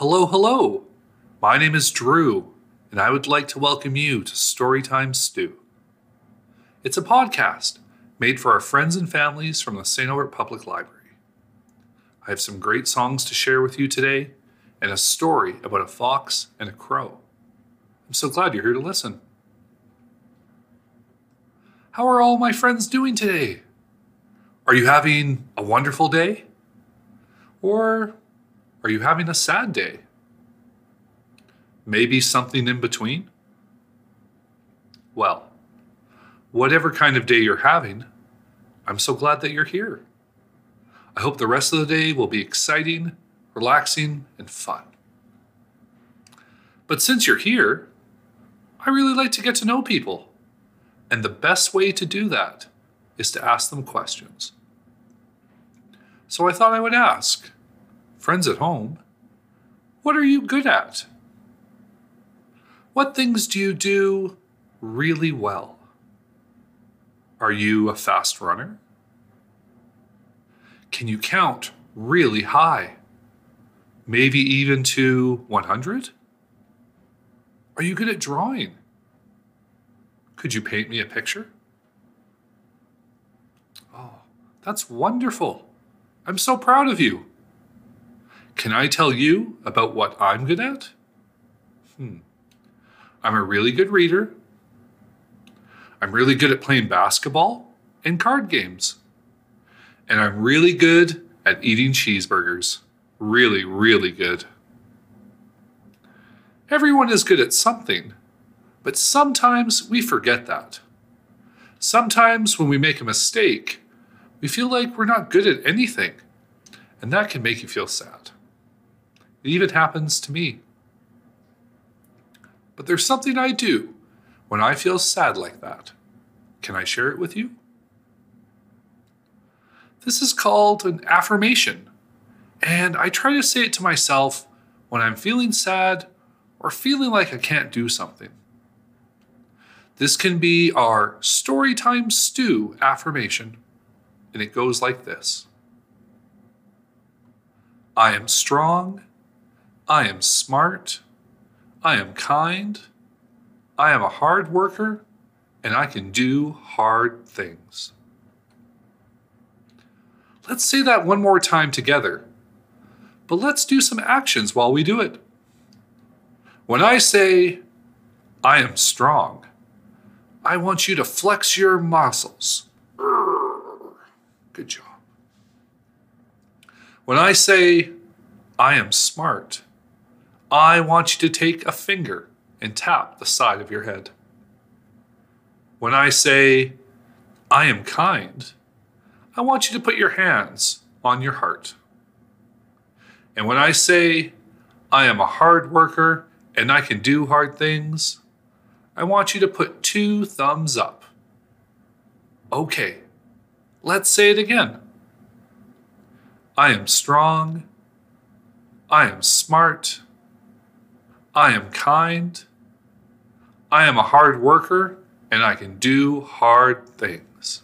Hello, hello. My name is Drew, and I would like to welcome you to Storytime Stew. It's a podcast made for our friends and families from the St. Albert Public Library. I have some great songs to share with you today and a story about a fox and a crow. I'm so glad you're here to listen. How are all my friends doing today? Are you having a wonderful day? Or are you having a sad day? Maybe something in between? Well, whatever kind of day you're having, I'm so glad that you're here. I hope the rest of the day will be exciting, relaxing, and fun. But since you're here, I really like to get to know people. And the best way to do that is to ask them questions. So I thought I would ask friends at home, what are you good at? What things do you do really well? Are you a fast runner? Can you count really high? Maybe even to 100? Are you good at drawing? Could you paint me a picture? Oh, that's wonderful. I'm so proud of you. Can I tell you about what I'm good at? Hmm. I'm a really good reader. I'm really good at playing basketball and card games. And I'm really good at eating cheeseburgers. Really, really good. Everyone is good at something, but sometimes we forget that. Sometimes when we make a mistake, we feel like we're not good at anything, and that can make you feel sad. It even happens to me. But there's something I do when I feel sad like that. Can I share it with you? This is called an affirmation, and I try to say it to myself when I'm feeling sad or feeling like I can't do something. This can be our Storytime Stew affirmation, and it goes like this I am strong, I am smart, I am kind, I am a hard worker, and I can do hard things. Let's say that one more time together, but let's do some actions while we do it. When I say, I am strong, I want you to flex your muscles. Good job. When I say, I am smart, I want you to take a finger and tap the side of your head. When I say, I am kind, I want you to put your hands on your heart. And when I say, I am a hard worker and I can do hard things, I want you to put two thumbs up. Okay, let's say it again. I am strong. I am smart. I am kind. I am a hard worker and I can do hard things.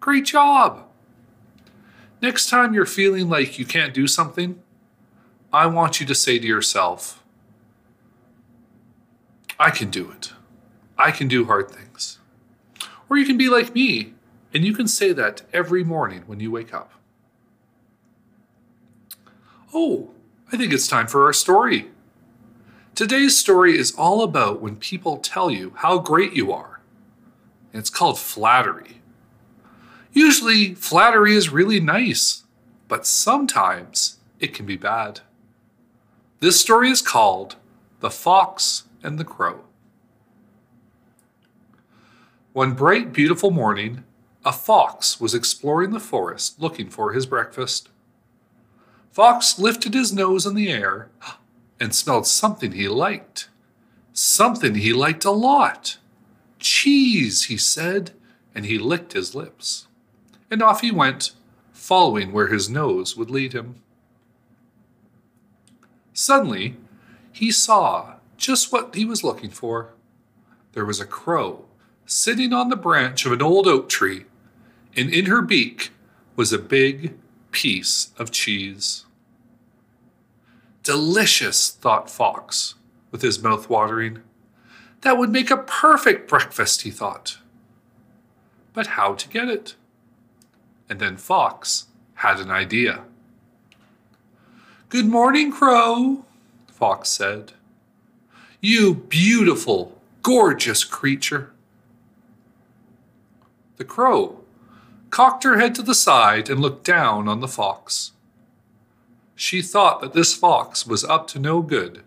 Great job! Next time you're feeling like you can't do something, I want you to say to yourself, I can do it. I can do hard things. Or you can be like me, and you can say that every morning when you wake up. Oh, I think it's time for our story. Today's story is all about when people tell you how great you are. It's called flattery. Usually, flattery is really nice, but sometimes it can be bad. This story is called The Fox and the Crow. One bright, beautiful morning, a fox was exploring the forest looking for his breakfast. Fox lifted his nose in the air and smelled something he liked. Something he liked a lot. Cheese, he said, and he licked his lips. And off he went, following where his nose would lead him. Suddenly, he saw just what he was looking for. There was a crow sitting on the branch of an old oak tree, and in her beak was a big piece of cheese. Delicious, thought Fox, with his mouth watering. That would make a perfect breakfast, he thought. But how to get it? And then Fox had an idea. Good morning, Crow, Fox said. You beautiful, gorgeous creature. The crow cocked her head to the side and looked down on the fox. She thought that this fox was up to no good,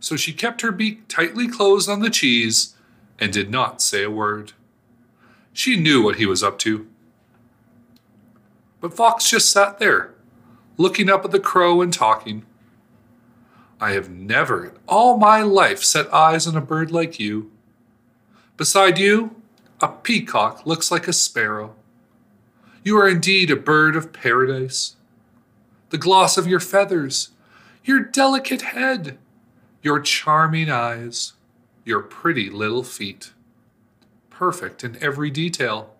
so she kept her beak tightly closed on the cheese and did not say a word. She knew what he was up to. But Fox just sat there, looking up at the crow and talking. I have never in all my life set eyes on a bird like you. Beside you, a peacock looks like a sparrow. You are indeed a bird of paradise. The gloss of your feathers, your delicate head, your charming eyes, your pretty little feet. Perfect in every detail.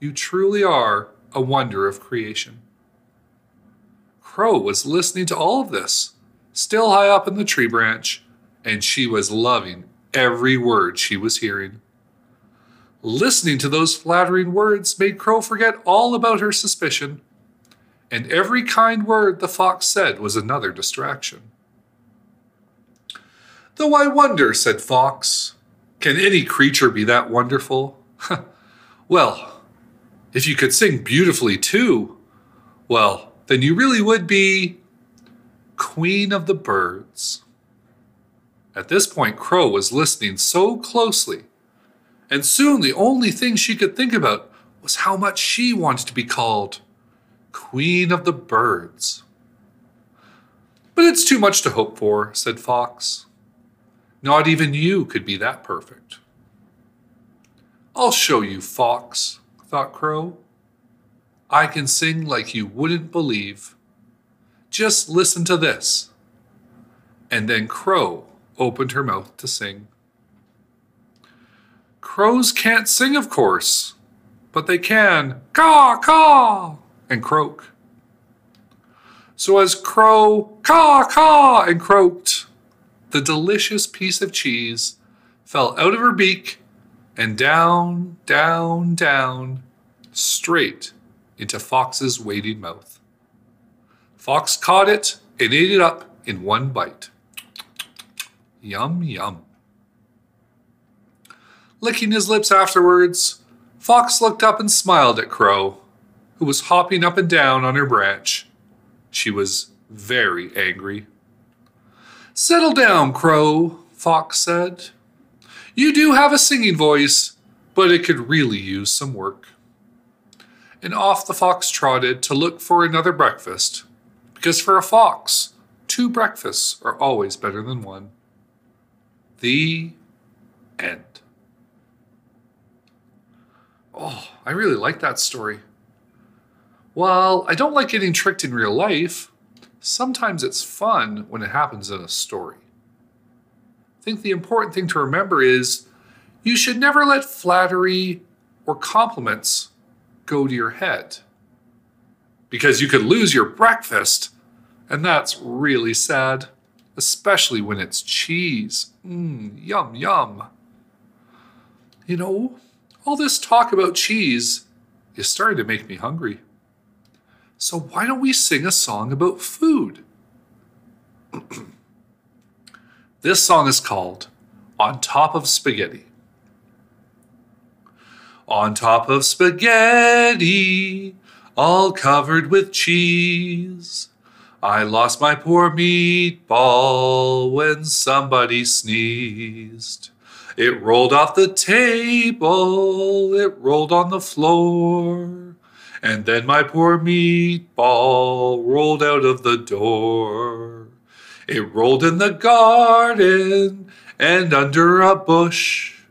You truly are a wonder of creation. Crow was listening to all of this, still high up in the tree branch, and she was loving every word she was hearing. Listening to those flattering words made Crow forget all about her suspicion, and every kind word the fox said was another distraction. Though I wonder, said Fox, can any creature be that wonderful? well, if you could sing beautifully too, well, then you really would be Queen of the Birds. At this point, Crow was listening so closely and soon the only thing she could think about was how much she wanted to be called Queen of the Birds. But it's too much to hope for, said Fox. Not even you could be that perfect. I'll show you, Fox, thought Crow. I can sing like you wouldn't believe. Just listen to this. And then Crow opened her mouth to sing. Crows can't sing, of course, but they can caw, caw, and croak. So as Crow caw, caw, and croaked, the delicious piece of cheese fell out of her beak and down, down, down, straight into Fox's waiting mouth. Fox caught it and ate it up in one bite. Yum, yum. Licking his lips afterwards, Fox looked up and smiled at Crow, who was hopping up and down on her branch. She was very angry. Settle down, Crow, Fox said. You do have a singing voice, but it could really use some work. And off the fox trotted to look for another breakfast, because for a fox, two breakfasts are always better than one. The end. Oh, I really like that story. While I don't like getting tricked in real life, sometimes it's fun when it happens in a story. I think the important thing to remember is you should never let flattery or compliments go to your head. Because you could lose your breakfast, and that's really sad, especially when it's cheese. Mmm, yum, yum. You know, all this talk about cheese is starting to make me hungry. So why don't we sing a song about food? this song is called On Top of Spaghetti. On top of spaghetti, all covered with cheese. I lost my poor meatball when somebody sneezed. It rolled off the table, it rolled on the floor. And then my poor meatball rolled out of the door. It rolled in the garden and under a bush.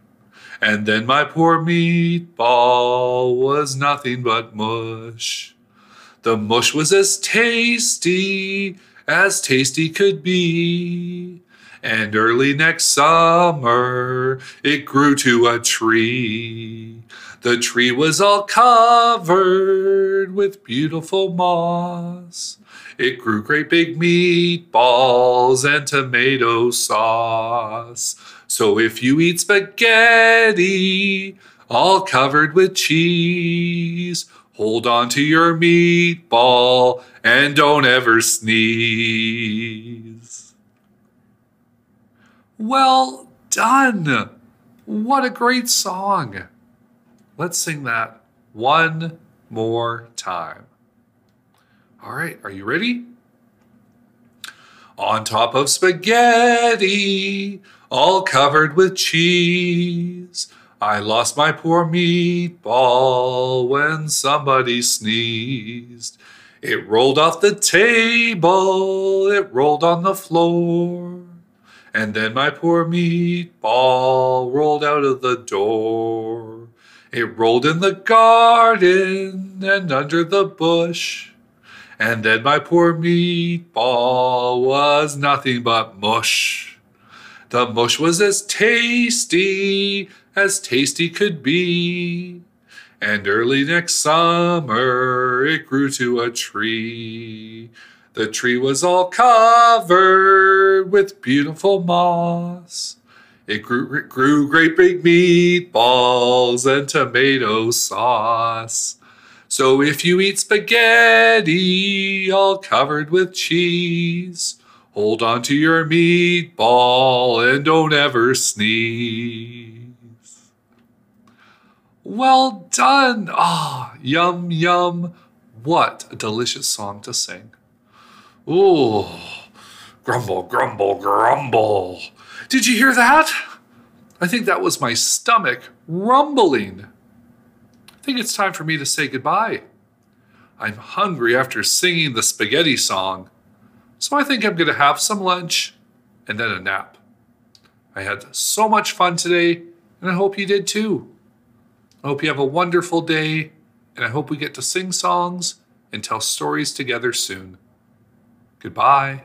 And then my poor meatball was nothing but mush. The mush was as tasty as tasty could be. And early next summer, it grew to a tree. The tree was all covered with beautiful moss. It grew great big meatballs and tomato sauce. So if you eat spaghetti all covered with cheese, hold on to your meatball and don't ever sneeze. Well done! What a great song! Let's sing that one more time. All right, are you ready? On top of spaghetti, all covered with cheese. I lost my poor meatball when somebody sneezed. It rolled off the table, it rolled on the floor. And then my poor meatball rolled out of the door. It rolled in the garden and under the bush. And then my poor meatball was nothing but mush. The mush was as tasty as tasty could be. And early next summer it grew to a tree. The tree was all covered with beautiful moss. It grew, grew great big meatballs and tomato sauce. So if you eat spaghetti all covered with cheese, hold on to your meatball and don't ever sneeze. Well done! Ah, yum, yum. What a delicious song to sing. Ooh, grumble, grumble, grumble. Did you hear that? I think that was my stomach rumbling. I think it's time for me to say goodbye. I'm hungry after singing the spaghetti song, so I think I'm going to have some lunch and then a nap. I had so much fun today, and I hope you did too. I hope you have a wonderful day, and I hope we get to sing songs and tell stories together soon. Goodbye.